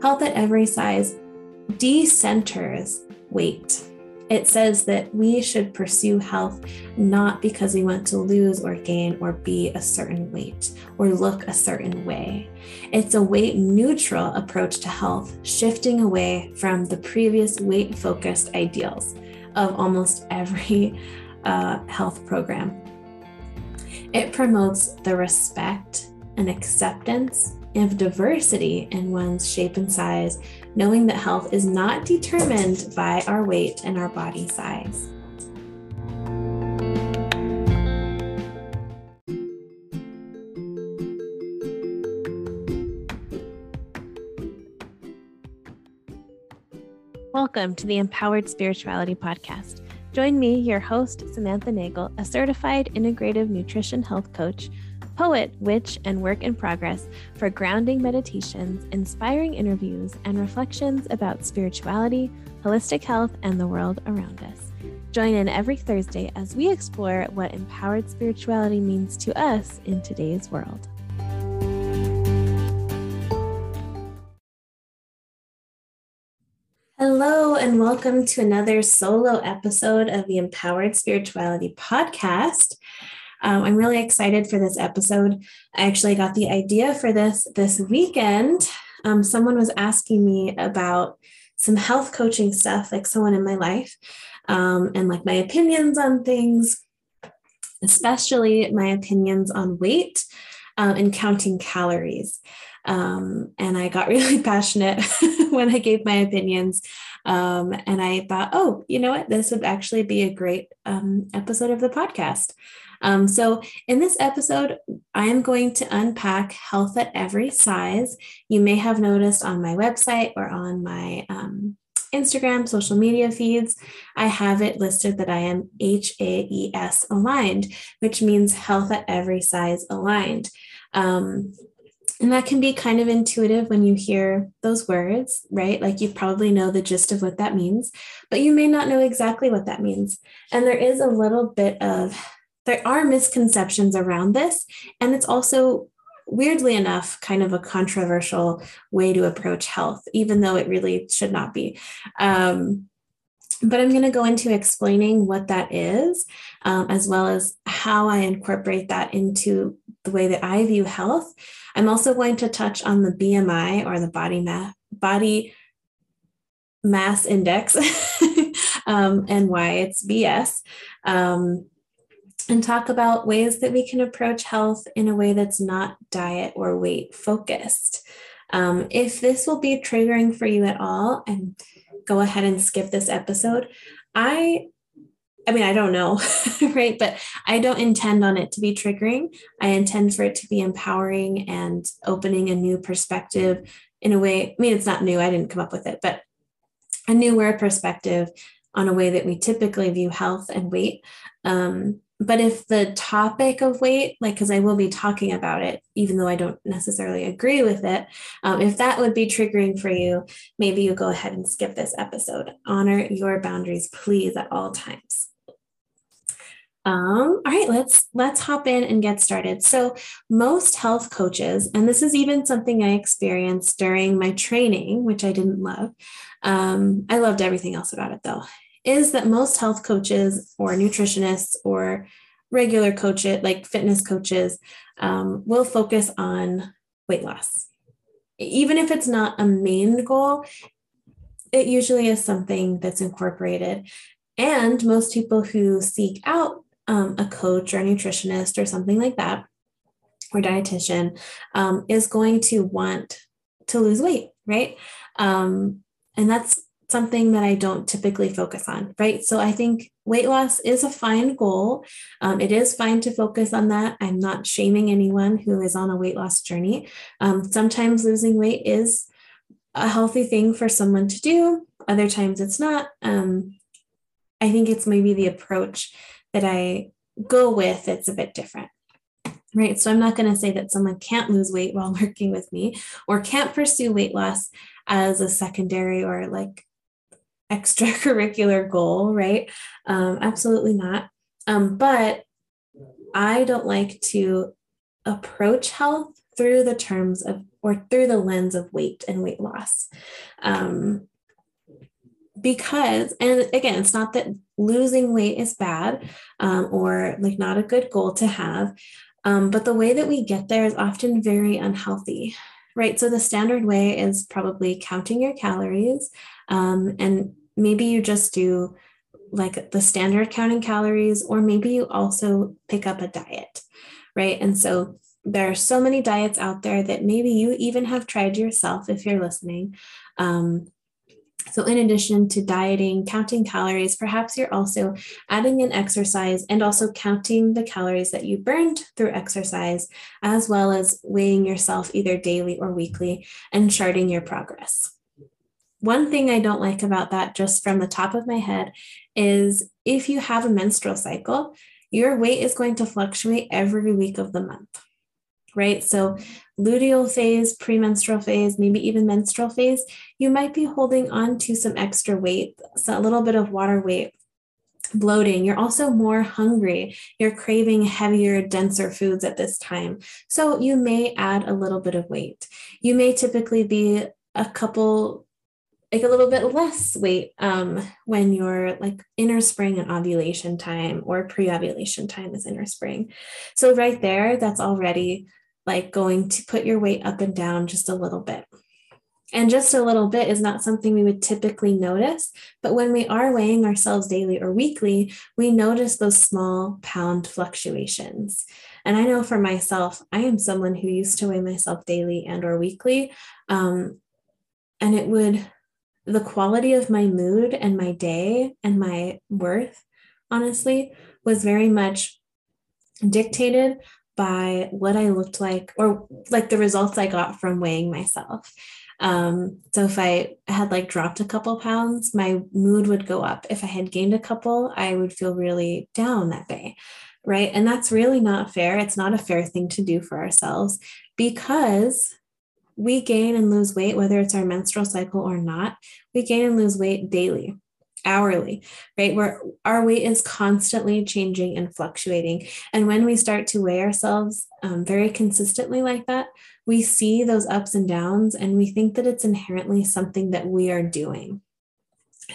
Health at Every Size decenters weight. It says that we should pursue health not because we want to lose or gain or be a certain weight or look a certain way. It's a weight neutral approach to health, shifting away from the previous weight focused ideals of almost every uh, health program. It promotes the respect and acceptance of diversity in one's shape and size, knowing that health is not determined by our weight and our body size. Welcome to the Empowered Spirituality Podcast. Join me, your host, Samantha Nagel, a certified integrative nutrition health coach poet, witch, and work in progress for grounding meditations, inspiring interviews, and reflections about spirituality, holistic health, and the world around us. Join in every Thursday as we explore what empowered spirituality means to us in today's world. Hello, and welcome to another solo episode of the Empowered Spirituality Podcast. Um, I'm really excited for this episode. I actually got the idea for this this weekend. Um, someone was asking me about some health coaching stuff, like someone in my life, um, and like my opinions on things, especially my opinions on weight uh, and counting calories. Um, and I got really passionate when I gave my opinions. Um, and I thought, oh, you know what? This would actually be a great um, episode of the podcast. Um, so, in this episode, I am going to unpack health at every size. You may have noticed on my website or on my um, Instagram, social media feeds, I have it listed that I am HAES aligned, which means health at every size aligned. Um, and that can be kind of intuitive when you hear those words, right? Like you probably know the gist of what that means, but you may not know exactly what that means. And there is a little bit of there are misconceptions around this. And it's also, weirdly enough, kind of a controversial way to approach health, even though it really should not be. Um, but I'm going to go into explaining what that is, um, as well as how I incorporate that into the way that I view health. I'm also going to touch on the BMI or the body mass body mass index um, and why it's BS. Um, and talk about ways that we can approach health in a way that's not diet or weight focused. Um, if this will be triggering for you at all, and go ahead and skip this episode. I I mean, I don't know, right? But I don't intend on it to be triggering. I intend for it to be empowering and opening a new perspective in a way. I mean, it's not new, I didn't come up with it, but a newer perspective on a way that we typically view health and weight. Um, but if the topic of weight, like, because I will be talking about it, even though I don't necessarily agree with it, um, if that would be triggering for you, maybe you go ahead and skip this episode. Honor your boundaries, please, at all times. Um, all right, let's let's hop in and get started. So, most health coaches, and this is even something I experienced during my training, which I didn't love. Um, I loved everything else about it though is that most health coaches or nutritionists or regular coaches, like fitness coaches, um, will focus on weight loss. Even if it's not a main goal, it usually is something that's incorporated. And most people who seek out um, a coach or a nutritionist or something like that, or dietitian, um, is going to want to lose weight, right? Um, and that's something that I don't typically focus on, right? So I think weight loss is a fine goal. Um, it is fine to focus on that. I'm not shaming anyone who is on a weight loss journey. Um, sometimes losing weight is a healthy thing for someone to do, other times it's not. Um, I think it's maybe the approach that I go with that's a bit different right? So I'm not going to say that someone can't lose weight while working with me or can't pursue weight loss as a secondary or like extracurricular goal, right? Um, absolutely not. Um, but I don't like to approach health through the terms of or through the lens of weight and weight loss. Um, because, and again, it's not that losing weight is bad um, or like not a good goal to have, um, but the way that we get there is often very unhealthy, right? So the standard way is probably counting your calories, um, and maybe you just do like the standard counting calories, or maybe you also pick up a diet, right? And so there are so many diets out there that maybe you even have tried yourself if you're listening. Um, so, in addition to dieting, counting calories, perhaps you're also adding in exercise and also counting the calories that you burned through exercise, as well as weighing yourself either daily or weekly and charting your progress. One thing I don't like about that, just from the top of my head, is if you have a menstrual cycle, your weight is going to fluctuate every week of the month right? So, luteal phase, premenstrual phase, maybe even menstrual phase, you might be holding on to some extra weight, so a little bit of water weight, bloating. You're also more hungry. You're craving heavier, denser foods at this time. So, you may add a little bit of weight. You may typically be a couple like a little bit less weight um, when you're like inner spring and ovulation time or pre-ovulation time is inner spring. So right there, that's already like going to put your weight up and down just a little bit. And just a little bit is not something we would typically notice. But when we are weighing ourselves daily or weekly, we notice those small pound fluctuations. And I know for myself, I am someone who used to weigh myself daily and or weekly. Um, and it would, the quality of my mood and my day and my worth, honestly, was very much dictated by what I looked like or like the results I got from weighing myself. Um, so if I had like dropped a couple pounds, my mood would go up. If I had gained a couple, I would feel really down that day. Right. And that's really not fair. It's not a fair thing to do for ourselves because we gain and lose weight, whether it's our menstrual cycle or not, we gain and lose weight daily hourly, right? Where our weight is constantly changing and fluctuating. And when we start to weigh ourselves um, very consistently like that, we see those ups and downs and we think that it's inherently something that we are doing.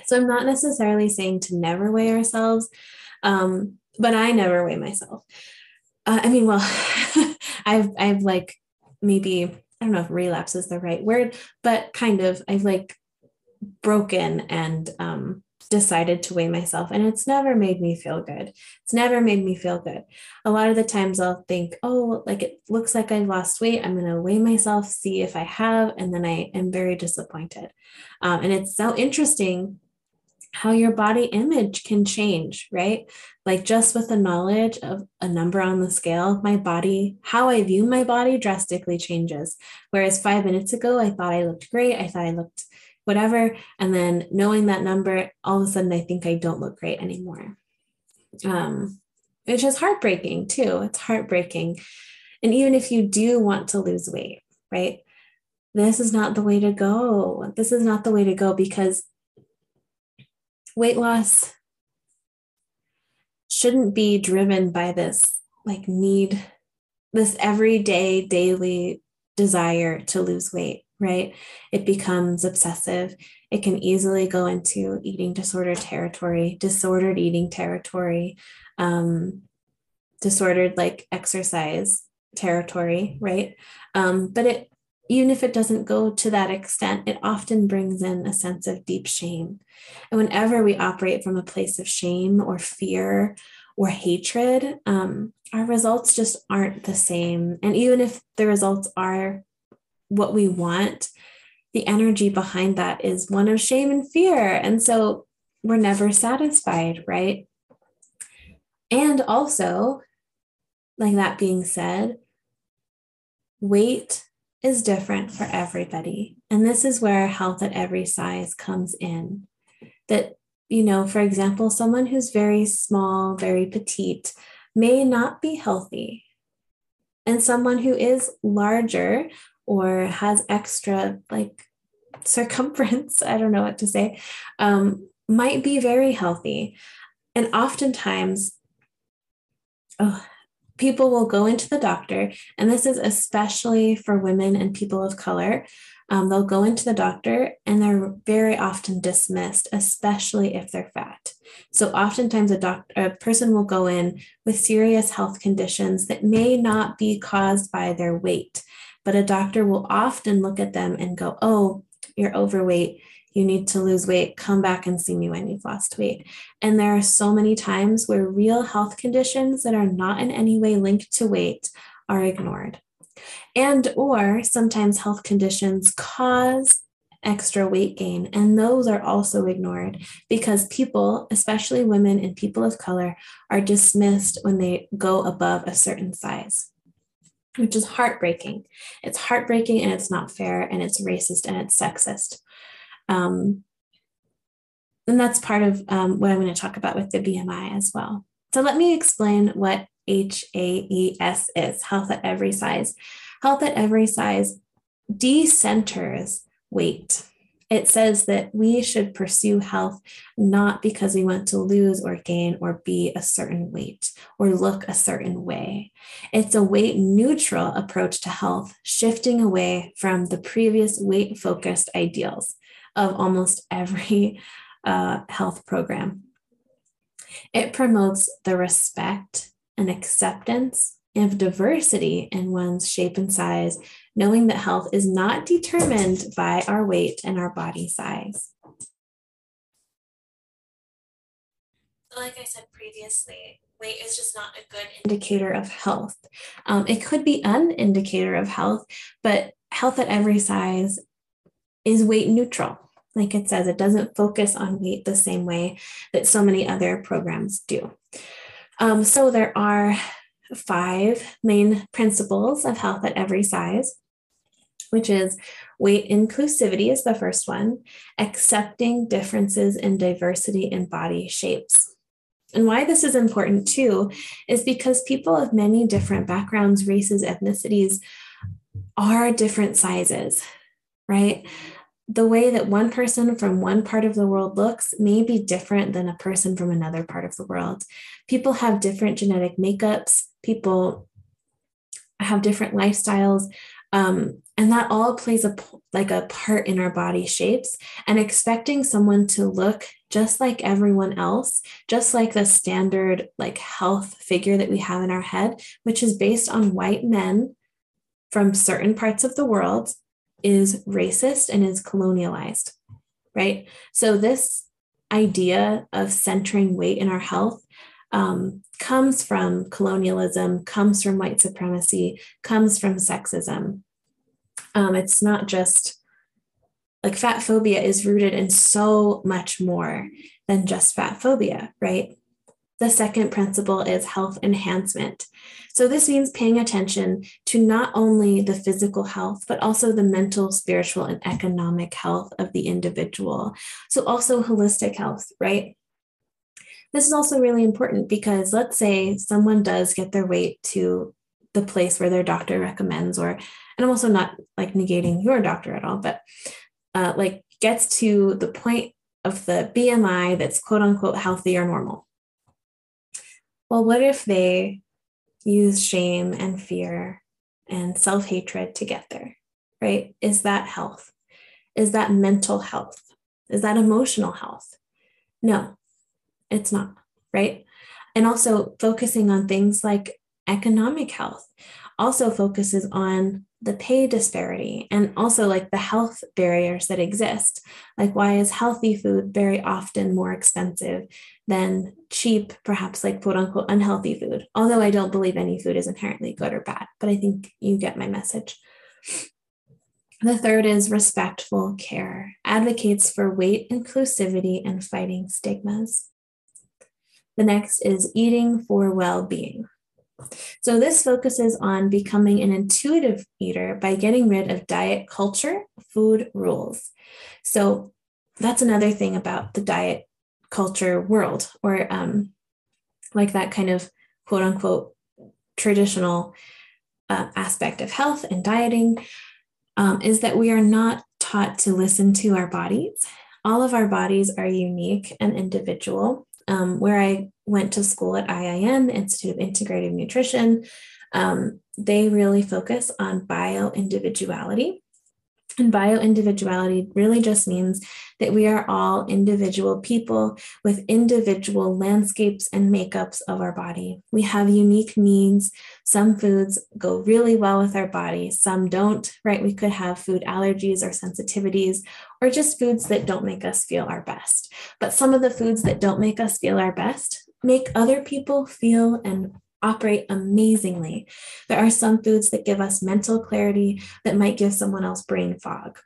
So I'm not necessarily saying to never weigh ourselves, um, but I never weigh myself. Uh, I mean, well, I've I've like maybe I don't know if relapse is the right word, but kind of I've like broken and um, decided to weigh myself and it's never made me feel good. It's never made me feel good. A lot of the times I'll think, oh, like it looks like I've lost weight. I'm going to weigh myself, see if I have, and then I am very disappointed. Um, and it's so interesting how your body image can change, right? Like just with the knowledge of a number on the scale, my body, how I view my body drastically changes. Whereas five minutes ago, I thought I looked great. I thought I looked whatever. And then knowing that number, all of a sudden I think I don't look great anymore. Um, which is heartbreaking too. It's heartbreaking. And even if you do want to lose weight, right? This is not the way to go. This is not the way to go because weight loss shouldn't be driven by this like need, this everyday, daily desire to lose weight right? It becomes obsessive. It can easily go into eating disorder territory, disordered eating territory, um, disordered like exercise territory, right? Um, but it even if it doesn't go to that extent, it often brings in a sense of deep shame. And whenever we operate from a place of shame or fear or hatred, um, our results just aren't the same. And even if the results are what we want, the energy behind that is one of shame and fear. And so we're never satisfied, right? And also, like that being said, weight is different for everybody. And this is where health at every size comes in. That, you know, for example, someone who's very small, very petite may not be healthy. And someone who is larger or has extra like circumference, I don't know what to say, um, might be very healthy. And oftentimes, oh, people will go into the doctor, and this is especially for women and people of color. Um, they'll go into the doctor and they're very often dismissed, especially if they're fat. So, oftentimes, a, doc- a person will go in with serious health conditions that may not be caused by their weight, but a doctor will often look at them and go, Oh, you're overweight you need to lose weight, come back and see me when you've lost weight. And there are so many times where real health conditions that are not in any way linked to weight are ignored. And or sometimes health conditions cause extra weight gain and those are also ignored because people, especially women and people of color, are dismissed when they go above a certain size. Which is heartbreaking. It's heartbreaking and it's not fair and it's racist and it's sexist. Um, and that's part of um, what I'm going to talk about with the BMI as well. So let me explain what HAES is health at every size. Health at every size decenters weight. It says that we should pursue health not because we want to lose or gain or be a certain weight or look a certain way. It's a weight neutral approach to health, shifting away from the previous weight focused ideals of almost every uh, health program. It promotes the respect and acceptance of diversity in one's shape and size, knowing that health is not determined by our weight and our body size. Like I said previously, weight is just not a good indicator of health. Um, it could be an indicator of health, but health at every size is weight neutral. Like it says, it doesn't focus on weight the same way that so many other programs do. Um, so there are five main principles of health at every size, which is weight inclusivity is the first one, accepting differences in diversity in body shapes. And why this is important too is because people of many different backgrounds, races, ethnicities are different sizes, right? The way that one person from one part of the world looks may be different than a person from another part of the world. People have different genetic makeups, people have different lifestyles. Um, and that all plays a like a part in our body shapes and expecting someone to look just like everyone else just like the standard like health figure that we have in our head which is based on white men from certain parts of the world is racist and is colonialized, right? So, this idea of centering weight in our health um, comes from colonialism, comes from white supremacy, comes from sexism. Um, it's not just like fat phobia is rooted in so much more than just fat phobia, right? The second principle is health enhancement. So, this means paying attention to not only the physical health, but also the mental, spiritual, and economic health of the individual. So, also holistic health, right? This is also really important because let's say someone does get their weight to the place where their doctor recommends, or, and I'm also not like negating your doctor at all, but uh, like gets to the point of the BMI that's quote unquote healthy or normal. Well, what if they use shame and fear and self hatred to get there, right? Is that health? Is that mental health? Is that emotional health? No, it's not, right? And also focusing on things like economic health also focuses on the pay disparity and also like the health barriers that exist. Like, why is healthy food very often more expensive than cheap, perhaps like quote unquote unhealthy food? Although I don't believe any food is inherently good or bad, but I think you get my message. The third is respectful care, advocates for weight inclusivity and fighting stigmas. The next is eating for well being. So, this focuses on becoming an intuitive eater by getting rid of diet culture, food rules. So, that's another thing about the diet culture world, or um, like that kind of quote unquote traditional uh, aspect of health and dieting, um, is that we are not taught to listen to our bodies. All of our bodies are unique and individual. Um, where I went to school at IIN, Institute of Integrative Nutrition, um, they really focus on bio individuality. And bio individuality really just means that we are all individual people with individual landscapes and makeups of our body. We have unique needs. Some foods go really well with our body, some don't, right? We could have food allergies or sensitivities, or just foods that don't make us feel our best. But some of the foods that don't make us feel our best make other people feel and operate amazingly. There are some foods that give us mental clarity that might give someone else brain fog.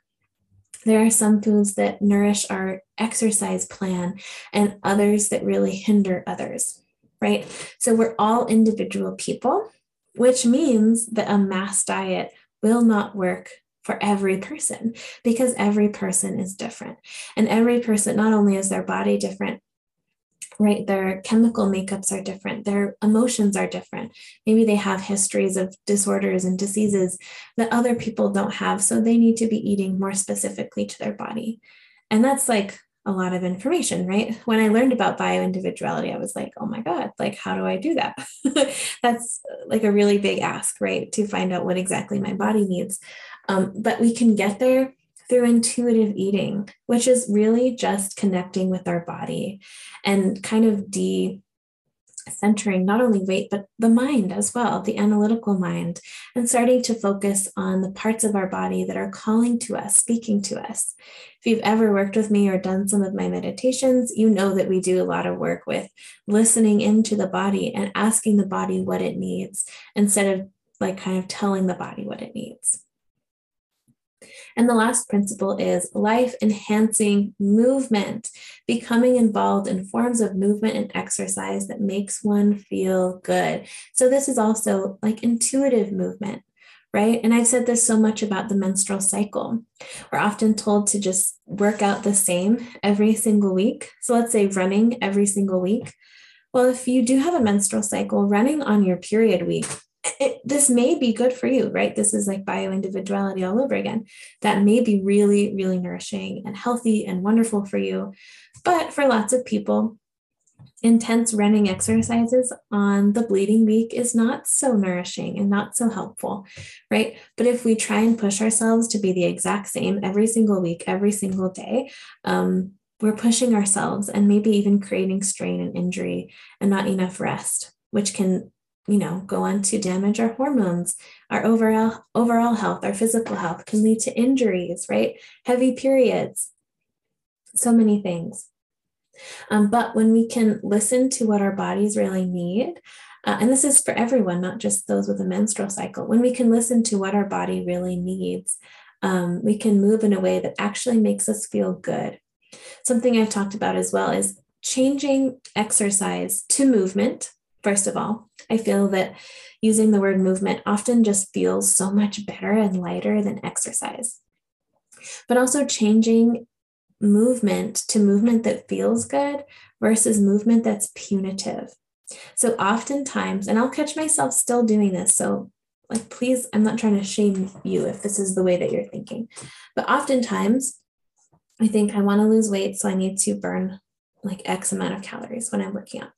There are some foods that nourish our exercise plan and others that really hinder others, right? So we're all individual people, which means that a mass diet will not work for every person because every person is different. And every person, not only is their body different, right? Their chemical makeups are different, their emotions are different. Maybe they have histories of disorders and diseases that other people don't have. So they need to be eating more specifically to their body. And that's like a lot of information, right? When I learned about bio individuality, I was like, oh my God, like, how do I do that? that's like a really big ask, right? To find out what exactly my body needs. Um, but we can get there through intuitive eating, which is really just connecting with our body and kind of de centering not only weight, but the mind as well, the analytical mind, and starting to focus on the parts of our body that are calling to us, speaking to us. If you've ever worked with me or done some of my meditations, you know that we do a lot of work with listening into the body and asking the body what it needs instead of like kind of telling the body what it needs. And the last principle is life enhancing movement, becoming involved in forms of movement and exercise that makes one feel good. So, this is also like intuitive movement. Right. And I've said this so much about the menstrual cycle. We're often told to just work out the same every single week. So let's say running every single week. Well, if you do have a menstrual cycle, running on your period week it, this may be good for you, right? This is like bio individuality all over again. That may be really, really nourishing and healthy and wonderful for you. But for lots of people, intense running exercises on the bleeding week is not so nourishing and not so helpful, right? But if we try and push ourselves to be the exact same every single week, every single day, um, we're pushing ourselves and maybe even creating strain and injury and not enough rest, which can you know, go on to damage our hormones, our overall overall health, our physical health can lead to injuries, right? Heavy periods, so many things. Um, but when we can listen to what our bodies really need, uh, and this is for everyone, not just those with a menstrual cycle, when we can listen to what our body really needs, um, we can move in a way that actually makes us feel good. Something I've talked about as well is changing exercise to movement First of all, I feel that using the word movement often just feels so much better and lighter than exercise. But also changing movement to movement that feels good versus movement that's punitive. So oftentimes, and I'll catch myself still doing this. So, like, please, I'm not trying to shame you if this is the way that you're thinking. But oftentimes, I think I want to lose weight, so I need to burn like X amount of calories when I'm working out.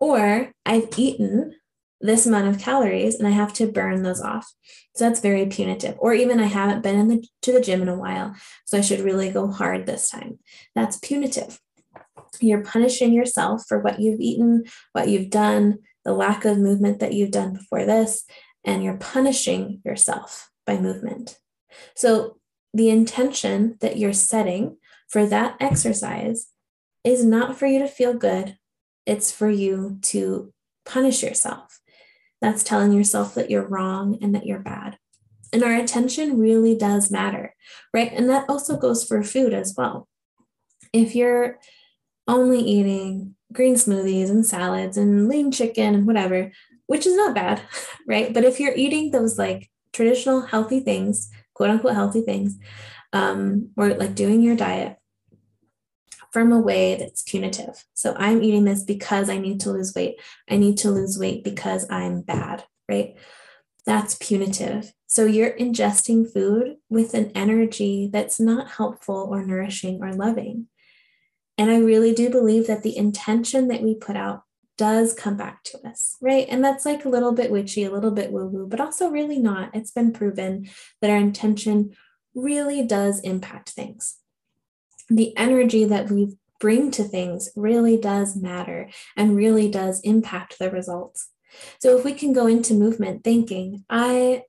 Or I've eaten this amount of calories and I have to burn those off. So that's very punitive. Or even I haven't been in the, to the gym in a while, so I should really go hard this time. That's punitive. You're punishing yourself for what you've eaten, what you've done, the lack of movement that you've done before this, and you're punishing yourself by movement. So the intention that you're setting for that exercise is not for you to feel good it's for you to punish yourself. That's telling yourself that you're wrong and that you're bad. And our attention really does matter, right? And that also goes for food as well. If you're only eating green smoothies and salads and lean chicken and whatever, which is not bad, right? But if you're eating those like traditional healthy things, quote unquote healthy things, um, or like doing your diet, from a way that's punitive. So I'm eating this because I need to lose weight. I need to lose weight because I'm bad, right? That's punitive. So you're ingesting food with an energy that's not helpful or nourishing or loving. And I really do believe that the intention that we put out does come back to us, right? And that's like a little bit witchy, a little bit woo woo, but also really not. It's been proven that our intention really does impact things. The energy that we bring to things really does matter and really does impact the results. So if we can go into movement thinking, I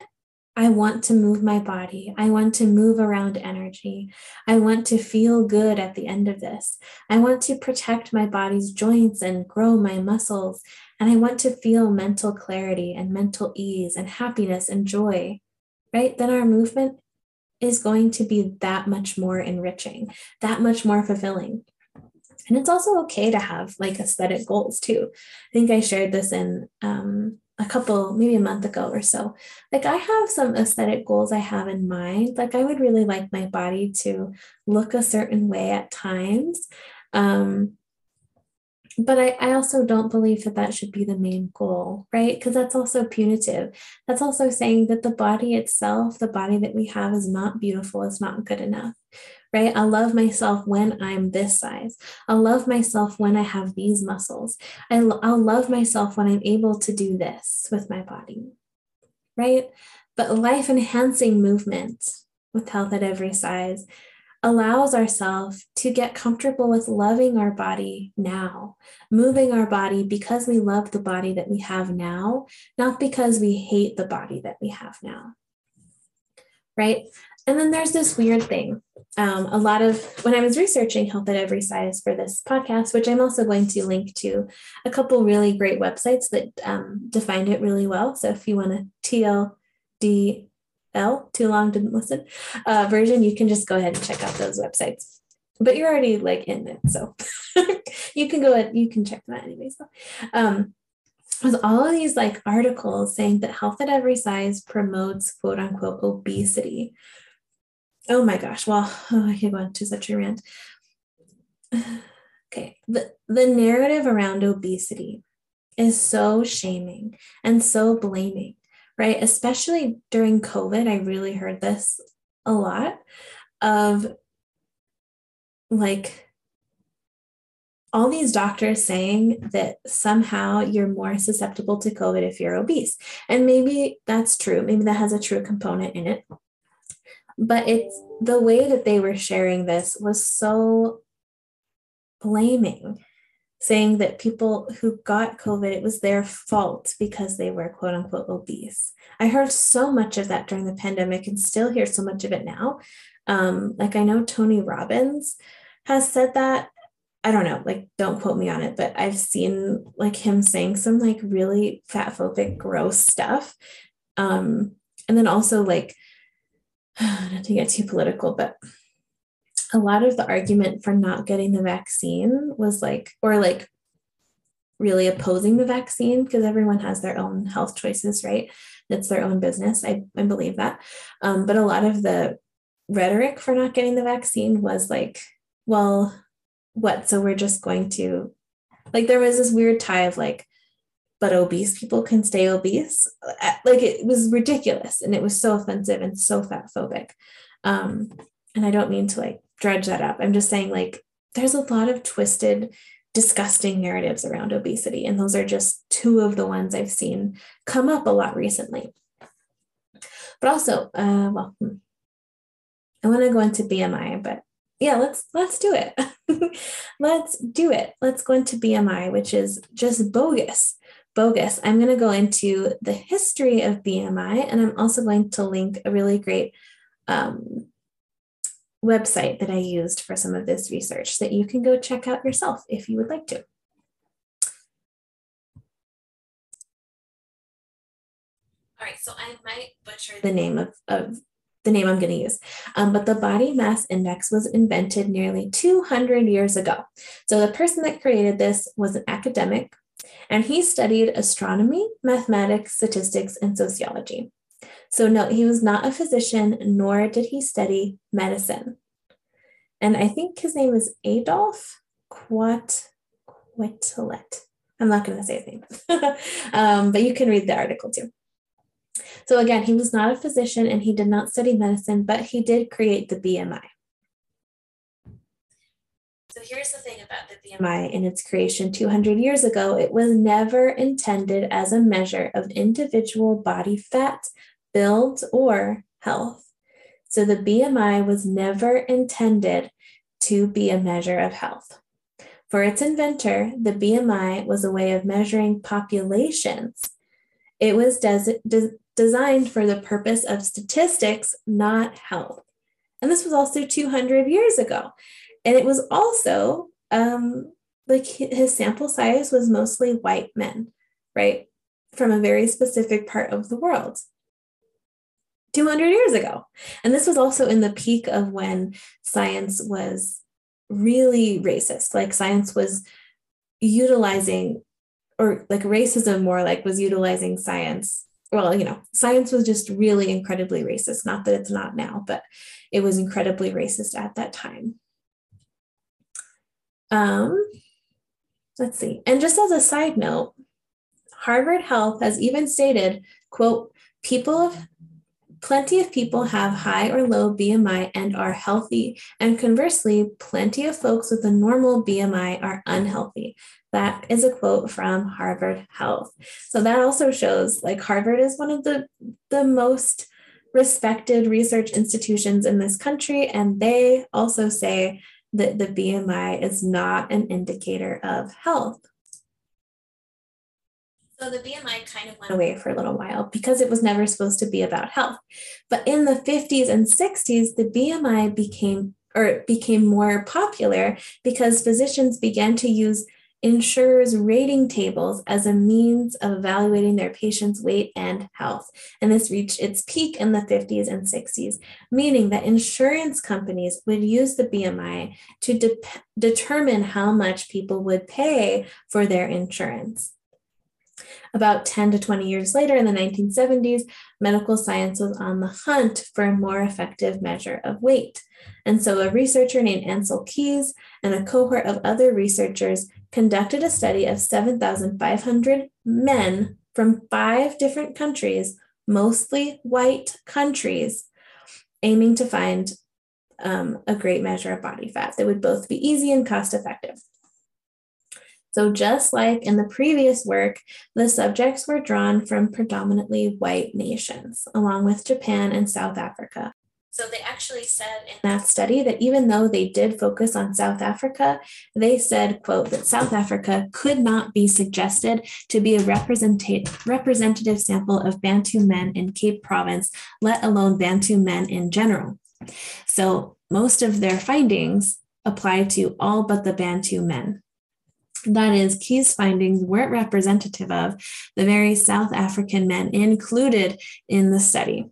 I want to move my body. I want to move around energy. I want to feel good at the end of this. I want to protect my body's joints and grow my muscles. And I want to feel mental clarity and mental ease and happiness and joy, right? Then our movement is going to be that much more enriching, that much more fulfilling. And it's also okay to have like aesthetic goals too. I think I shared this in um, a couple, maybe a month ago or so. Like I have some aesthetic goals I have in mind. Like I would really like my body to look a certain way at times. Um, but I, I also don't believe that that should be the main goal, right? Because that's also punitive. That's also saying that the body itself, the body that we have, is not beautiful, it's not good enough right? I love myself when I'm this size. I'll love myself when I have these muscles. I'll, I'll love myself when I'm able to do this with my body, right? But life enhancing movement with health at every size allows ourselves to get comfortable with loving our body now, moving our body because we love the body that we have now, not because we hate the body that we have now. Right? And then there's this weird thing. Um, a lot of when I was researching health at every size for this podcast, which I'm also going to link to a couple really great websites that um, defined it really well. So if you want a TLDL, too long didn't listen, uh, version, you can just go ahead and check out those websites. But you're already like in it, so you can go ahead, you can check them out anyway. So, um, with all of these like articles saying that health at every size promotes quote unquote obesity, Oh my gosh. Well, oh, I could go into such a rant. Okay. The, the narrative around obesity is so shaming and so blaming, right? Especially during COVID, I really heard this a lot of like all these doctors saying that somehow you're more susceptible to COVID if you're obese. And maybe that's true. Maybe that has a true component in it but it's the way that they were sharing this was so blaming saying that people who got covid it was their fault because they were quote unquote obese. I heard so much of that during the pandemic and still hear so much of it now. Um, like i know tony robbins has said that. I don't know like don't quote me on it but i've seen like him saying some like really fat phobic gross stuff. Um, and then also like not to get too political, but a lot of the argument for not getting the vaccine was like, or like really opposing the vaccine because everyone has their own health choices, right? It's their own business. I, I believe that. Um, but a lot of the rhetoric for not getting the vaccine was like, well, what? So we're just going to, like, there was this weird tie of like, but obese people can stay obese. Uh, like it was ridiculous and it was so offensive and so fat phobic. Um, and I don't mean to like dredge that up. I'm just saying like there's a lot of twisted, disgusting narratives around obesity. And those are just two of the ones I've seen come up a lot recently. But also, uh, well, hmm, I want to go into BMI, but yeah, let's let's do it. let's do it. Let's go into BMI, which is just bogus bogus, I'm going to go into the history of BMI, and I'm also going to link a really great um, website that I used for some of this research that you can go check out yourself if you would like to. All right, so I might butcher the name of, of the name I'm going to use. Um, but the body mass index was invented nearly 200 years ago. So the person that created this was an academic and he studied astronomy, mathematics, statistics, and sociology. So, no, he was not a physician, nor did he study medicine. And I think his name is Adolf Quat. I'm not going to say his name, um, but you can read the article too. So, again, he was not a physician and he did not study medicine, but he did create the BMI. So here's the thing about the BMI in its creation 200 years ago it was never intended as a measure of individual body fat, build, or health. So the BMI was never intended to be a measure of health. For its inventor, the BMI was a way of measuring populations. It was des- de- designed for the purpose of statistics, not health. And this was also 200 years ago. And it was also um, like his sample size was mostly white men, right? From a very specific part of the world. 200 years ago. And this was also in the peak of when science was really racist. Like science was utilizing, or like racism more like was utilizing science. Well, you know, science was just really incredibly racist. Not that it's not now, but it was incredibly racist at that time. Um, let's see. And just as a side note, Harvard Health has even stated, quote, people plenty of people have high or low BMI and are healthy. And conversely, plenty of folks with a normal BMI are unhealthy. That is a quote from Harvard Health. So that also shows like Harvard is one of the, the most respected research institutions in this country. And they also say that the BMI is not an indicator of health. So the BMI kind of went away for a little while because it was never supposed to be about health. But in the 50s and 60s, the BMI became or became more popular because physicians began to use insurers' rating tables as a means of evaluating their patients' weight and health. And this reached its peak in the 50s and 60s, meaning that insurance companies would use the BMI to de- determine how much people would pay for their insurance. About 10 to 20 years later, in the 1970s, medical science was on the hunt for a more effective measure of weight. And so, a researcher named Ancel Keys and a cohort of other researchers conducted a study of 7,500 men from five different countries, mostly white countries, aiming to find um, a great measure of body fat that would both be easy and cost effective. So, just like in the previous work, the subjects were drawn from predominantly white nations, along with Japan and South Africa. So, they actually said in that study that even though they did focus on South Africa, they said, quote, that South Africa could not be suggested to be a representative, representative sample of Bantu men in Cape Province, let alone Bantu men in general. So, most of their findings apply to all but the Bantu men. That is, Key's findings weren't representative of the very South African men included in the study.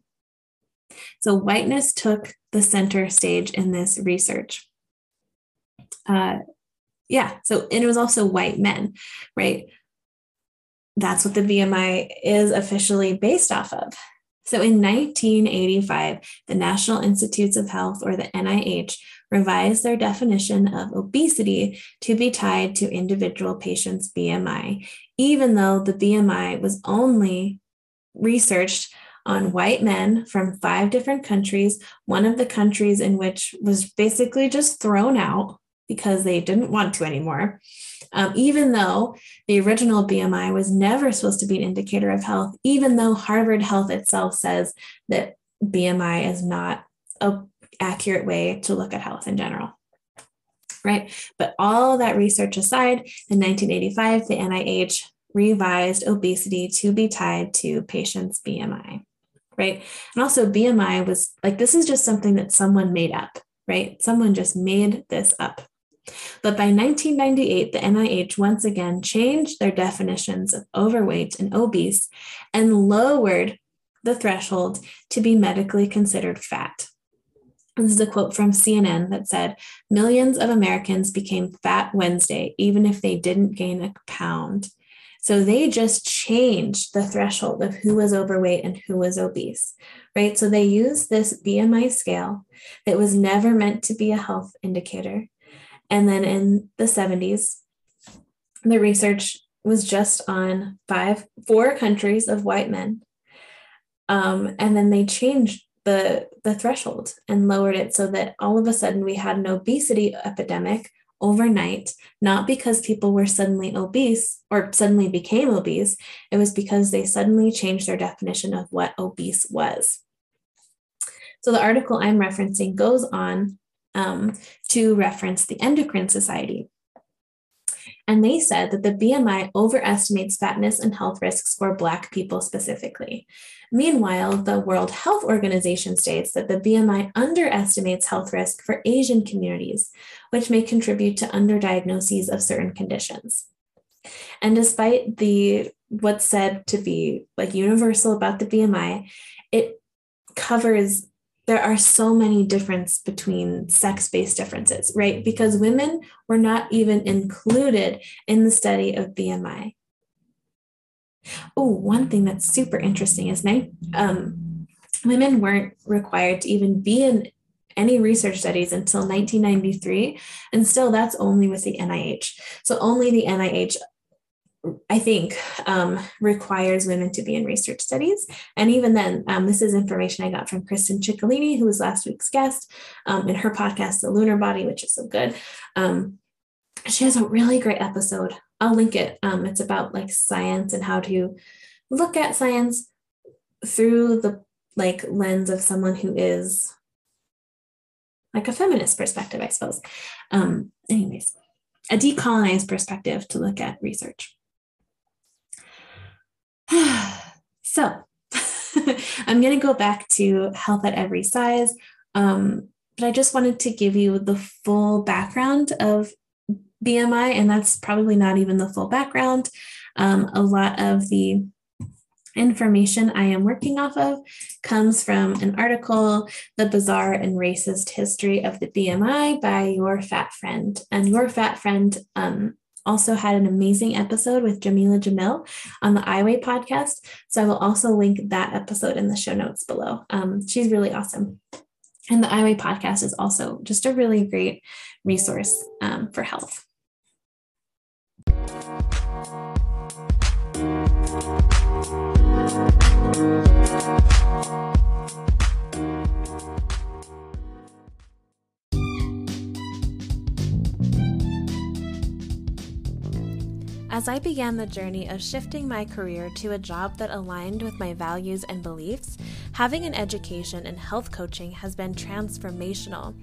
So, whiteness took the center stage in this research. Uh, yeah, so and it was also white men, right? That's what the BMI is officially based off of. So in 1985, the National Institutes of Health, or the NIH, revised their definition of obesity to be tied to individual patients' BMI, even though the BMI was only researched on white men from five different countries, one of the countries in which was basically just thrown out because they didn't want to anymore. Um, even though the original BMI was never supposed to be an indicator of health, even though Harvard Health itself says that BMI is not a accurate way to look at health in general. Right. But all that research aside, in 1985, the NIH revised obesity to be tied to patients' BMI. Right. And also, BMI was like, this is just something that someone made up, right? Someone just made this up. But by 1998, the NIH once again changed their definitions of overweight and obese and lowered the threshold to be medically considered fat. This is a quote from CNN that said, Millions of Americans became fat Wednesday, even if they didn't gain a pound. So they just changed the threshold of who was overweight and who was obese, right? So they used this BMI scale that was never meant to be a health indicator. And then in the 70s, the research was just on five, four countries of white men. Um, and then they changed the the threshold and lowered it so that all of a sudden we had an obesity epidemic overnight, not because people were suddenly obese or suddenly became obese. It was because they suddenly changed their definition of what obese was. So the article I'm referencing goes on um, to reference the Endocrine Society. And they said that the BMI overestimates fatness and health risks for Black people specifically. Meanwhile, the World Health Organization states that the BMI underestimates health risk for Asian communities, which may contribute to underdiagnoses of certain conditions. And despite the what's said to be like universal about the BMI, it covers there are so many differences between sex-based differences, right? Because women were not even included in the study of BMI. Oh, one thing that's super interesting is um, women weren't required to even be in any research studies until 1993. And still, that's only with the NIH. So, only the NIH, I think, um, requires women to be in research studies. And even then, um, this is information I got from Kristen Ciccolini, who was last week's guest um, in her podcast, The Lunar Body, which is so good. Um, she has a really great episode I'll link it. Um, it's about like science and how to look at science through the like lens of someone who is like a feminist perspective, I suppose. Um, anyways, a decolonized perspective to look at research. so I'm going to go back to health at every size. Um, but I just wanted to give you the full background of BMI, and that's probably not even the full background. Um, a lot of the information I am working off of comes from an article, The Bizarre and Racist History of the BMI by Your Fat Friend. And Your Fat Friend um, also had an amazing episode with Jameela Jamil on the I Weigh podcast. So I will also link that episode in the show notes below. Um, she's really awesome. And the I Weigh podcast is also just a really great resource um, for health. As I began the journey of shifting my career to a job that aligned with my values and beliefs, having an education in health coaching has been transformational.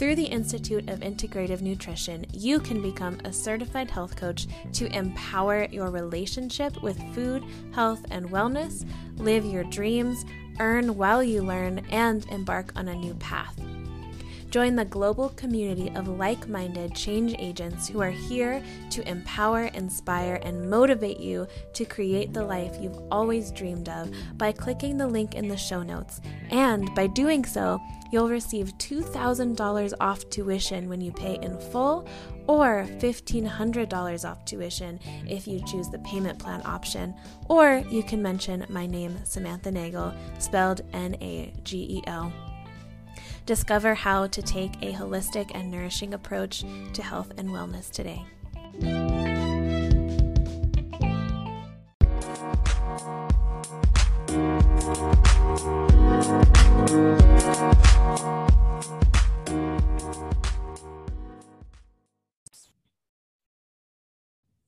Through the Institute of Integrative Nutrition, you can become a certified health coach to empower your relationship with food, health, and wellness, live your dreams, earn while you learn, and embark on a new path. Join the global community of like minded change agents who are here to empower, inspire, and motivate you to create the life you've always dreamed of by clicking the link in the show notes. And by doing so, you'll receive $2,000 off tuition when you pay in full or $1,500 off tuition if you choose the payment plan option. Or you can mention my name, Samantha Nagel, spelled N A G E L. Discover how to take a holistic and nourishing approach to health and wellness today.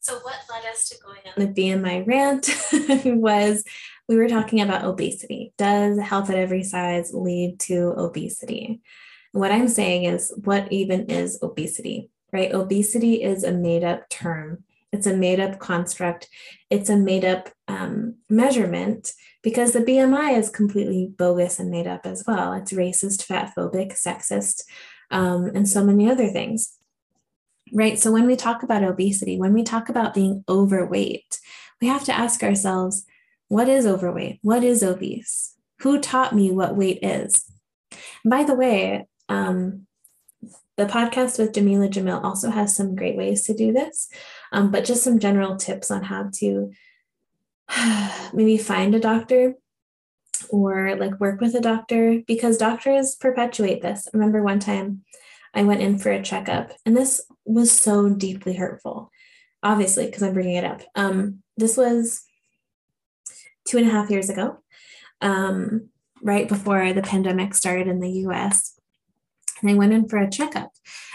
So, what led us to going on the BMI rant was we were talking about obesity. Does health at every size lead to obesity? what I'm saying is, what even is obesity, right? Obesity is a made up term, it's a made up construct, it's a made up um, measurement because the BMI is completely bogus and made up as well. It's racist, fat phobic, sexist, um, and so many other things. Right. So when we talk about obesity, when we talk about being overweight, we have to ask ourselves what is overweight? What is obese? Who taught me what weight is? by the way, um, the podcast with Jameela Jamil also has some great ways to do this, um, but just some general tips on how to maybe find a doctor or like work with a doctor because doctors perpetuate this. I remember one time I went in for a checkup and this was so deeply hurtful, obviously, because I'm bringing it up. Um, this was two and a half years ago, um, right before the pandemic started in the US. And I went in for a checkup.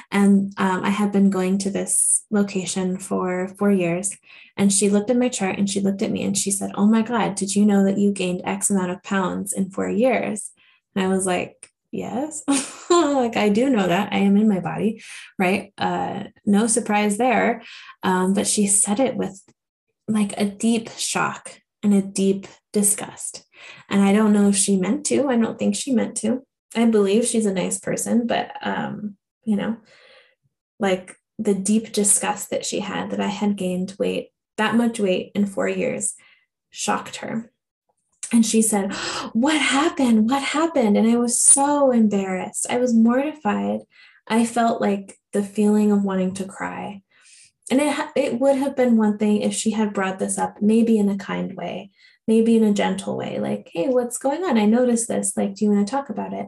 And um, I had been going to this location for four years. And she looked at my chart and she looked at me and she said, Oh my God, did you know that you gained X amount of pounds in four years? And I was like, Yes, like I do know that I am in my body, right? Uh, no surprise there. Um, but she said it with like a deep shock and a deep disgust. And I don't know if she meant to. I don't think she meant to. I believe she's a nice person, but um, you know, like the deep disgust that she had that I had gained weight, that much weight in four years, shocked her. And she said, What happened? What happened? And I was so embarrassed. I was mortified. I felt like the feeling of wanting to cry. And it, it would have been one thing if she had brought this up, maybe in a kind way, maybe in a gentle way, like, Hey, what's going on? I noticed this. Like, do you want to talk about it?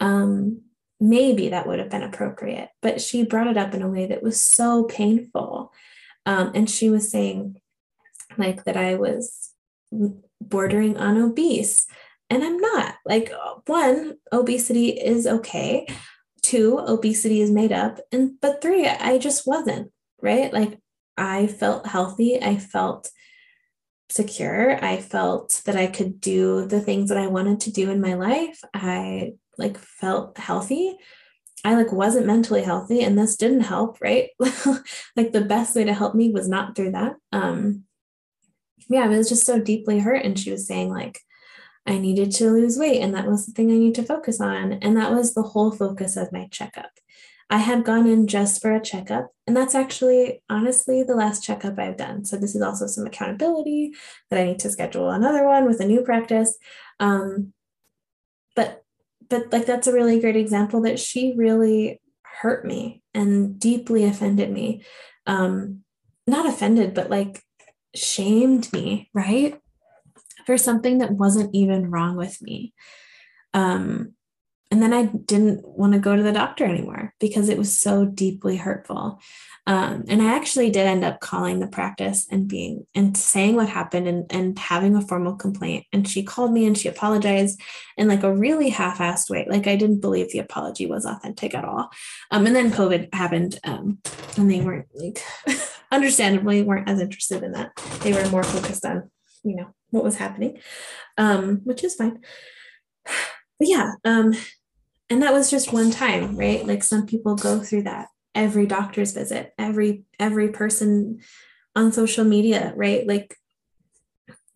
Um, maybe that would have been appropriate. But she brought it up in a way that was so painful. Um, and she was saying, like, that I was bordering on obese. And I'm not. Like, one, obesity is okay. Two, obesity is made up. And, but three, I just wasn't, right? Like, I felt healthy. I felt secure. I felt that I could do the things that I wanted to do in my life. I like felt healthy. I like wasn't mentally healthy and this didn't help, right? like the best way to help me was not through that. Um yeah, I was just so deeply hurt. And she was saying, like, I needed to lose weight, and that was the thing I need to focus on. And that was the whole focus of my checkup. I had gone in just for a checkup, and that's actually honestly the last checkup I've done. So, this is also some accountability that I need to schedule another one with a new practice. Um, but, but like, that's a really great example that she really hurt me and deeply offended me. Um, not offended, but like shamed me, right? For something that wasn't even wrong with me. Um, and then I didn't want to go to the doctor anymore because it was so deeply hurtful. Um, and I actually did end up calling the practice and being and saying what happened and, and having a formal complaint. And she called me and she apologized in like a really half-assed way. Like I didn't believe the apology was authentic at all. Um, and then COVID happened um, and they weren't like understandably weren't as interested in that. They were more focused on, you know, what was happening, um, which is fine. But yeah, um, and that was just one time, right? Like some people go through that every doctor's visit, every every person on social media, right? Like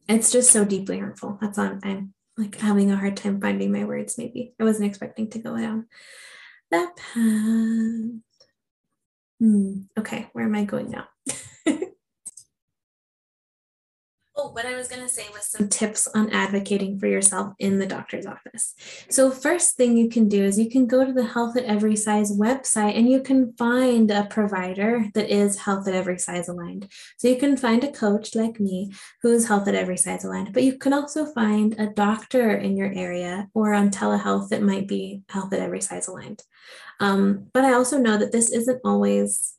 it's just so deeply hurtful. That's on I'm like having a hard time finding my words, maybe. I wasn't expecting to go down that path. Hmm. Okay, where am I going now? What I was going to say was some tips on advocating for yourself in the doctor's office. So, first thing you can do is you can go to the Health at Every Size website and you can find a provider that is Health at Every Size aligned. So, you can find a coach like me who is Health at Every Size aligned, but you can also find a doctor in your area or on telehealth that might be Health at Every Size aligned. Um, but I also know that this isn't always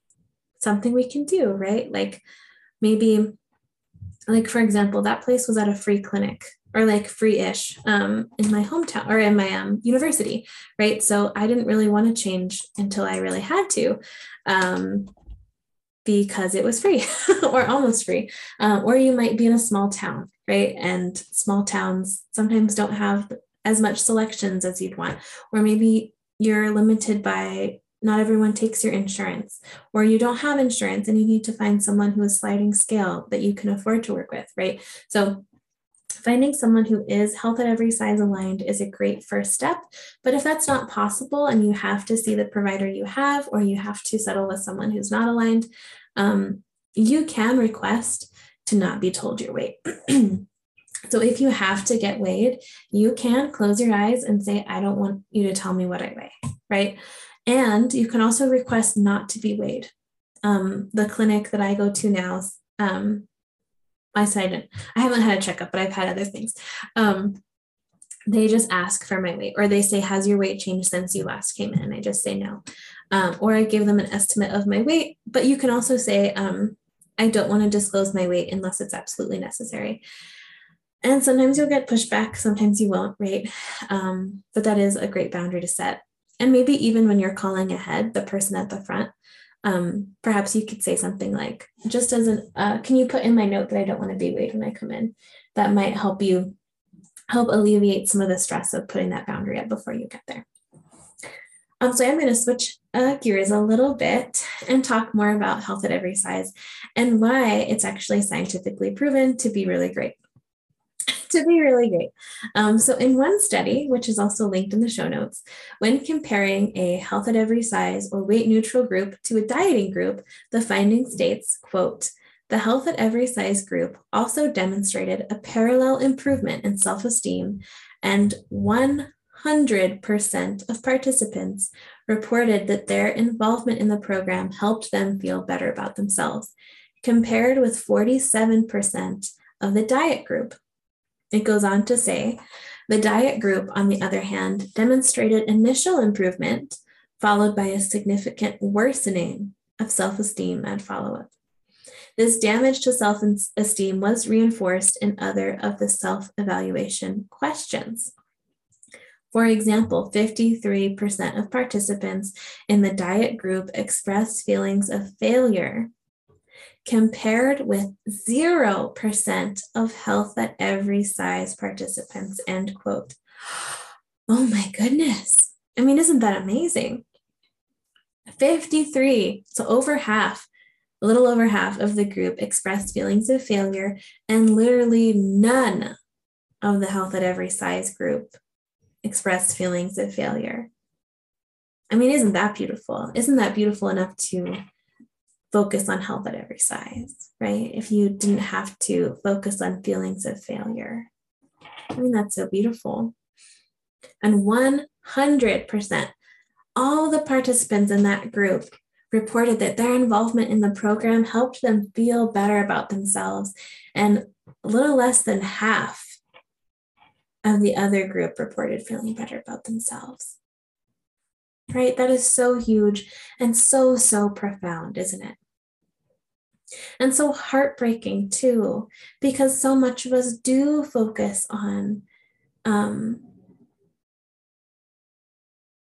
something we can do, right? Like maybe like for example that place was at a free clinic or like free-ish um, in my hometown or in my um, university right? So i didn't really want to change until i really had to um, because it was free or almost free. Um, or you might be in a small town right? And small towns sometimes don't have as much selections as you'd want. Or maybe you're limited by not everyone takes your insurance or you don't have insurance and you need to find someone who is sliding scale that you can afford to work with right so finding someone who is health at every size aligned is a great first step but if that's not possible and you have to see the provider you have or you have to settle with someone who's not aligned um, you can request to not be told your weight So if you have to get weighed, you can close your eyes and say, I don't want you to tell me what I weigh, right? And you can also request not to be weighed. Um, the clinic that I go to now, um, I said I haven't had a checkup, but I've had other things. Um, they just ask for my weight, or they say, "Has your weight changed since you last came in?" I just say no, um, or I give them an estimate of my weight. But you can also say, um, "I don't want to disclose my weight unless it's absolutely necessary." And sometimes you'll get pushback, sometimes you won't, right? Um, but that is a great boundary to set and maybe even when you're calling ahead the person at the front, um, perhaps you could say something like, just as an, uh, can you put in my note that I don't want to be late when I come in? That might help you help alleviate some of the stress of putting that boundary up before you get there. Um, so I'm going to switch uh, gears a little bit and talk more about health at every size and why it's actually scientifically proven to be really great. to be really great. Um, so, in one study, which is also linked in the show notes, when comparing a health at every size or weight neutral group to a dieting group, the finding states, quote, the health at every size group also demonstrated a parallel improvement in self esteem and 100% of participants reported that their involvement in the program helped them feel better about themselves, compared with 47% of the diet group. It goes on to say the diet group, on the other hand, demonstrated initial improvement, followed by a significant worsening of self esteem at follow up. This damage to self esteem was reinforced in other of the self evaluation questions. For example, 53% of participants in the diet group expressed feelings of failure, compared with 0% of health at every size participants, end quote. Oh my goodness. I mean, isn't that amazing? 53, so over half, a little over half of the group expressed feelings of failure, and literally none of the health at every size group expressed feelings of failure. I mean, isn't that beautiful? Isn't that beautiful enough to focus on health at every size, right? If you didn't have to focus on feelings of failure. I mean, that's so beautiful. And 100%, all the participants in that group reported that their involvement in the program helped them feel better about themselves. And a little less than half of the other group reported feeling better about themselves. Right? That is so huge and so, so profound, isn't it? And so heartbreaking too, because so much of us do focus on, um,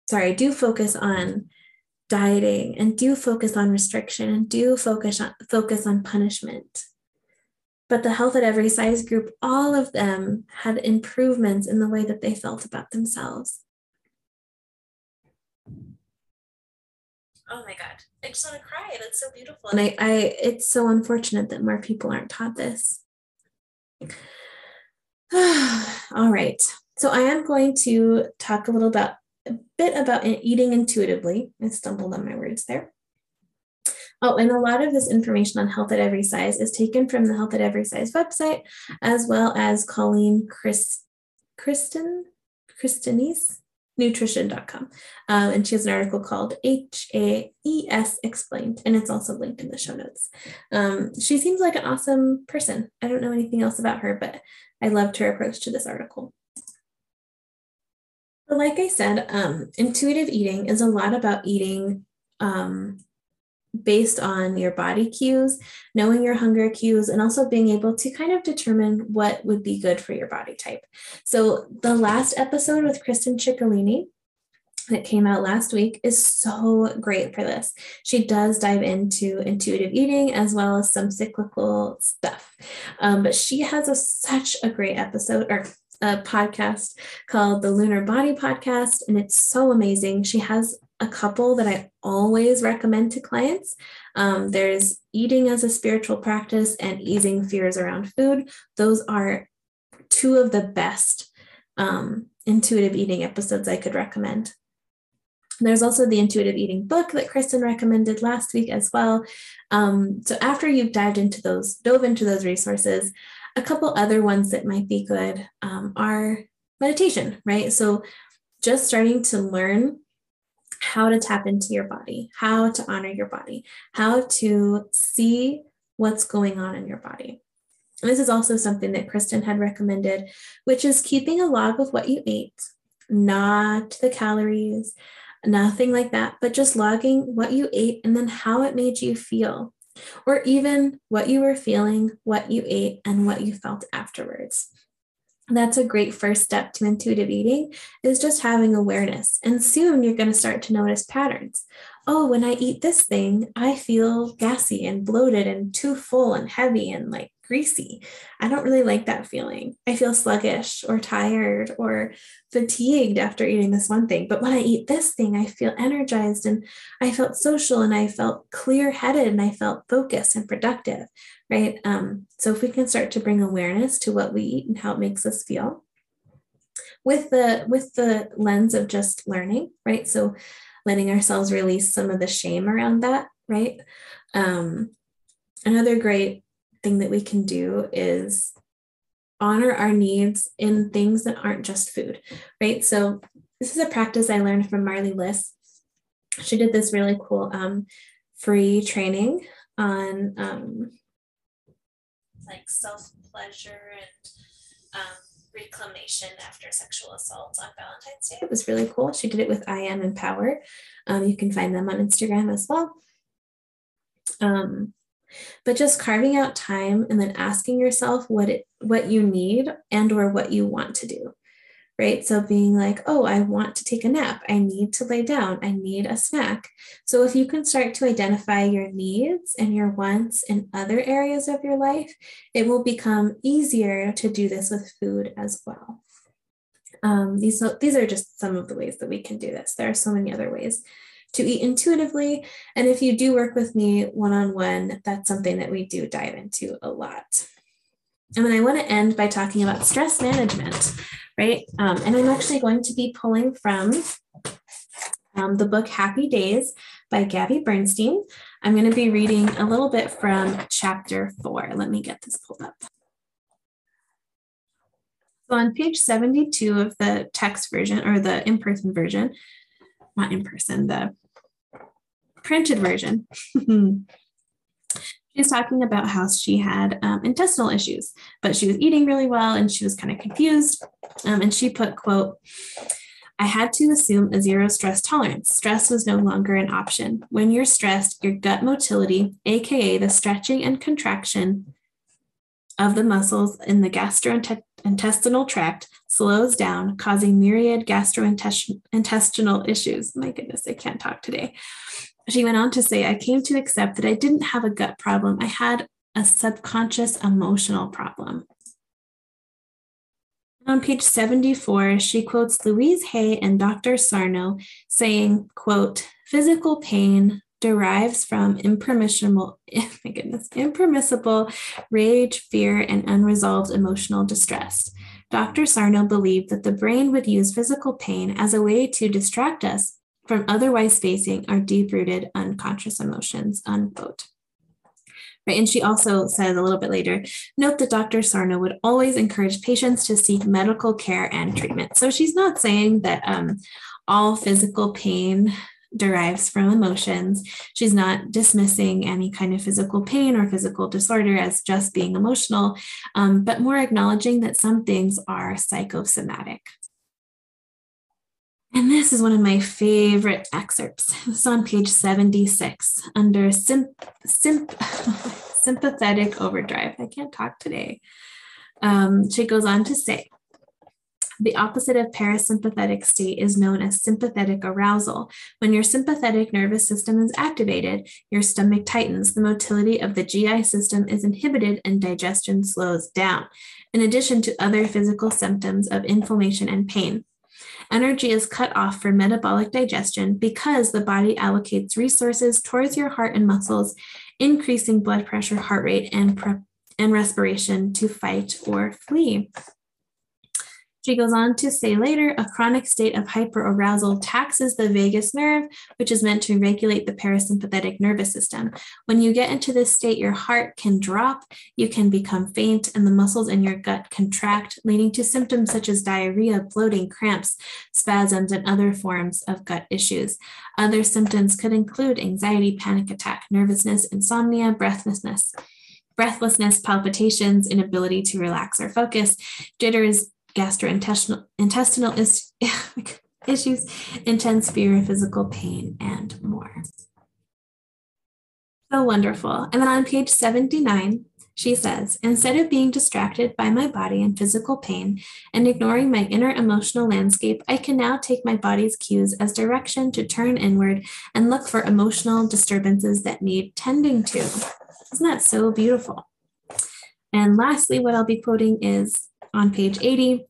sorry, do focus on dieting and do focus on restriction and do focus on focus on punishment but the health at every size group, all of them had improvements in the way that they felt about themselves. Oh my God, I just want to cry. That's so beautiful. And I, I it's so unfortunate that more people aren't taught this. all right. So I am going to talk a little about a bit about eating intuitively. I stumbled on my words there. Oh, and a lot of this information on health at every size is taken from the Health at Every Size website, as well as Colleen Chris, Kristen, Kristenese, nutrition.com. Um, and she has an article called HAES Explained, and it's also linked in the show notes. Um, she seems like an awesome person. I don't know anything else about her, but I loved her approach to this article. Like I said, um, intuitive eating is a lot about eating um, based on your body cues, knowing your hunger cues, and also being able to kind of determine what would be good for your body type. So, the last episode with Kristen Ciccolini that came out last week is so great for this. She does dive into intuitive eating as well as some cyclical stuff. Um, but she has a, such a great episode or a podcast called the Lunar Body Podcast, and it's so amazing. She has a couple that I always recommend to clients. Um, there's eating as a spiritual practice and easing fears around food. Those are two of the best um, intuitive eating episodes I could recommend. There's also the intuitive eating book that Kristen recommended last week as well. Um, so after you've dived into those, dove into those resources, a couple other ones that might be good um, are meditation, right? So just starting to learn how to tap into your body, how to honor your body, how to see what's going on in your body. And this is also something that Kristen had recommended, which is keeping a log of what you ate, not the calories, nothing like that, but just logging what you ate and then how it made you feel, or even what you were feeling, what you ate, and what you felt afterwards. That's a great first step to intuitive eating is just having awareness. And soon you're going to start to notice patterns. Oh when i eat this thing i feel gassy and bloated and too full and heavy and like greasy i don't really like that feeling i feel sluggish or tired or fatigued after eating this one thing but when i eat this thing i feel energized and i felt social and i felt clear headed and i felt focused and productive right? Um, so if we can start to bring awareness to what we eat and how it makes us feel, with the with the lens of just learning, right? So letting ourselves release some of the shame around that, right? Um, another great thing that we can do is honor our needs in things that aren't just food, right? So this is a practice I learned from Marley Liss. She did this really cool um, free training on um, like self pleasure and um, reclamation after sexual assault on Valentine's Day. It was really cool. She did it with I Am Empower. Um, you can find them on Instagram as well. Um, but just carving out time and then asking yourself what it what you need and or what you want to do right? So being like, oh, I want to take a nap. I need to lay down. I need a snack. So if you can start to identify your needs and your wants in other areas of your life, it will become easier to do this with food as well. Um, these, these are just some of the ways that we can do this. There are so many other ways to eat intuitively. And if you do work with me one on one, that's something that we do dive into a lot. And then I want to end by talking about stress management right? Um, and I'm actually going to be pulling from um, the book Happy Days by Gabby Bernstein. I'm going to be reading a little bit from chapter four. Let me get this pulled up. So on page 72 of the text version or the in person version, not in person, the printed version, She's talking about how she had um, intestinal issues, but she was eating really well and she was kind of confused. Um, and she put, quote, I had to assume a zero stress tolerance. Stress was no longer an option. When you're stressed, your gut motility, AKA the stretching and contraction of the muscles in the gastrointestinal tract, slows down, causing myriad gastrointestinal issues. My goodness, I can't talk today. She went on to say, I came to accept that I didn't have a gut problem. I had a subconscious emotional problem. On page 74, she quotes Louise Hay and Dr. Sarno saying, quote, physical pain derives from impermissible, my goodness, impermissible rage, fear, and unresolved emotional distress. Dr. Sarno believed that the brain would use physical pain as a way to distract us from otherwise facing our deep rooted unconscious emotions, unquote. Right, and she also says a little bit later note that Dr. Sarno would always encourage patients to seek medical care and treatment. So she's not saying that um, all physical pain derives from emotions. She's not dismissing any kind of physical pain or physical disorder as just being emotional, um, but more acknowledging that some things are psychosomatic. And this is one of my favorite excerpts. It's on page 76 under sim, sim, sympathetic overdrive. I can't talk today. Um, she goes on to say, the opposite of parasympathetic state is known as sympathetic arousal. When your sympathetic nervous system is activated, your stomach tightens, the motility of the GI system is inhibited, and digestion slows down, in addition to other physical symptoms of inflammation and pain. Energy is cut off for metabolic digestion because the body allocates resources towards your heart and muscles, increasing blood pressure, heart rate, and, pre- and respiration to fight or flee. She goes on to say later a chronic state of hyperarousal taxes the vagus nerve, which is meant to regulate the parasympathetic nervous system. When you get into this state, your heart can drop, you can become faint, and the muscles in your gut contract, leading to symptoms such as diarrhea, bloating, cramps, spasms, and other forms of gut issues. Other symptoms could include anxiety, panic attack, nervousness, insomnia, breathlessness breathlessness, palpitations, inability to relax or focus, jitters, gastrointestinal intestinal is, oh issues, intense fear, physical pain, and more. So wonderful. And then on page 79, She says, instead of being distracted by my body and physical pain and ignoring my inner emotional landscape, I can now take my body's cues as direction to turn inward and look for emotional disturbances that need tending to. Isn't that so beautiful? And lastly, what I'll be quoting is on page 80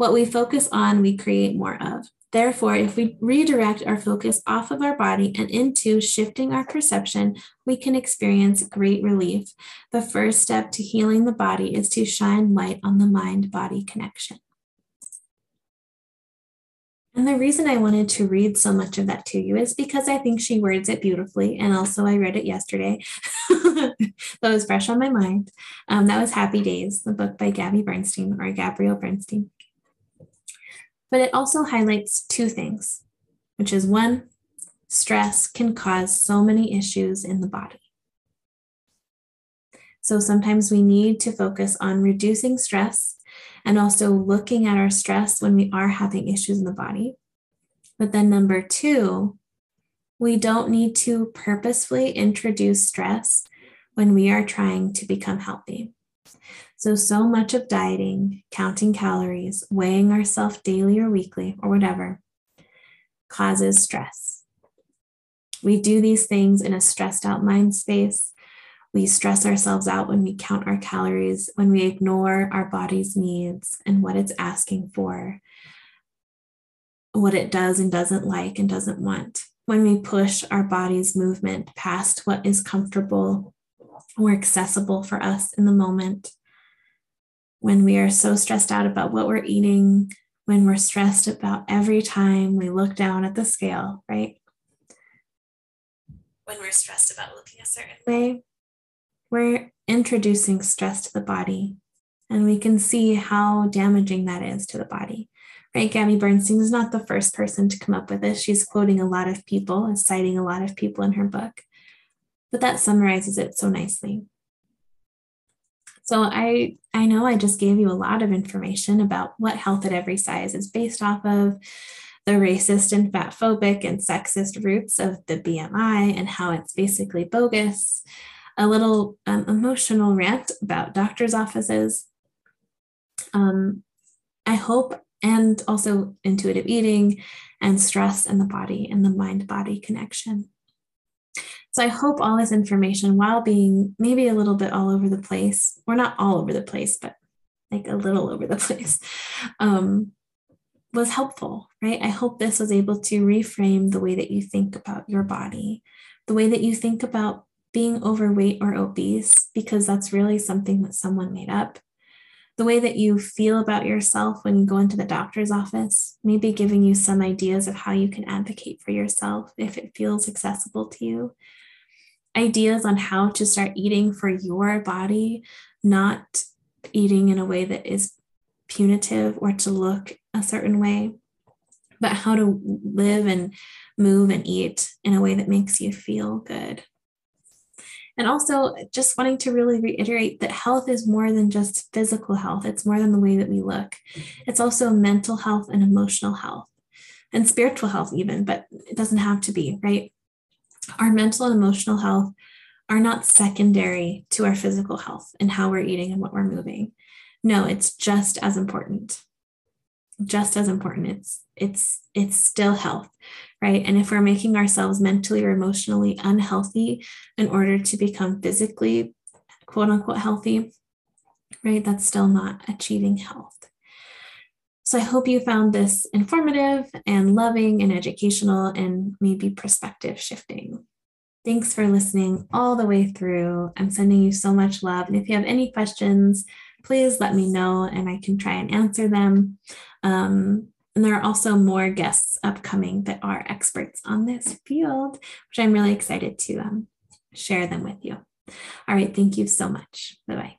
what we focus on, we create more of. Therefore, if we redirect our focus off of our body and into shifting our perception, we can experience great relief. The first step to healing the body is to shine light on the mind body connection. And the reason I wanted to read so much of that to you is because I think she words it beautifully. And also, I read it yesterday. that was fresh on my mind. Um, that was Happy Days, the book by Gabby Bernstein or Gabrielle Bernstein. But it also highlights two things, which is one, stress can cause so many issues in the body. So sometimes we need to focus on reducing stress and also looking at our stress when we are having issues in the body. But then, number two, we don't need to purposefully introduce stress when we are trying to become healthy. So, so much of dieting, counting calories, weighing ourselves daily or weekly or whatever causes stress. We do these things in a stressed out mind space. We stress ourselves out when we count our calories, when we ignore our body's needs and what it's asking for, what it does and doesn't like and doesn't want. When we push our body's movement past what is comfortable or accessible for us in the moment when we are so stressed out about what we're eating, when we're stressed about every time we look down at the scale, right? When we're stressed about looking a certain way, we're introducing stress to the body. And we can see how damaging that is to the body. Right? Gabby Bernstein is not the first person to come up with this. She's quoting a lot of people and citing a lot of people in her book. But that summarizes it so nicely. So I I know I just gave you a lot of information about what health at every size is based off of the racist and fatphobic and sexist roots of the BMI and how it's basically bogus. A little um, emotional rant about doctors' offices. Um, I hope, and also intuitive eating and stress and the body and the mind body connection. So I hope all this information, while being maybe a little bit all over the place, or not all over the place, but like a little over the place, um, was helpful, right? I hope this was able to reframe the way that you think about your body, the way that you think about being overweight or obese, because that's really something that someone made up. The way that you feel about yourself when you go into the doctor's office, maybe giving you some ideas of how you can advocate for yourself if it feels accessible to you ideas on how to start eating for your body, not eating in a way that is punitive or to look a certain way, but how to live and move and eat in a way that makes you feel good. And also, just wanting to really reiterate that health is more than just physical health, it's more than the way that we look. It's also mental health and emotional health and spiritual health, even, but it doesn't have to be, right? our mental and emotional health are not secondary to our physical health and how we're eating and what we're moving. No, it's just as important. Just as important. It's it's it's still health, right? And if we're making ourselves mentally or emotionally unhealthy in order to become physically quote unquote healthy, right? That's still not achieving health. So I hope you found this informative and loving and educational and maybe perspective shifting. Thanks for listening all the way through. I'm sending you so much love. And if you have any questions, please let me know and I can try and answer them. Um, and there are also more guests upcoming that are experts on this field, which I'm really excited to um, share them with you. All right. Thank you so much. Bye bye.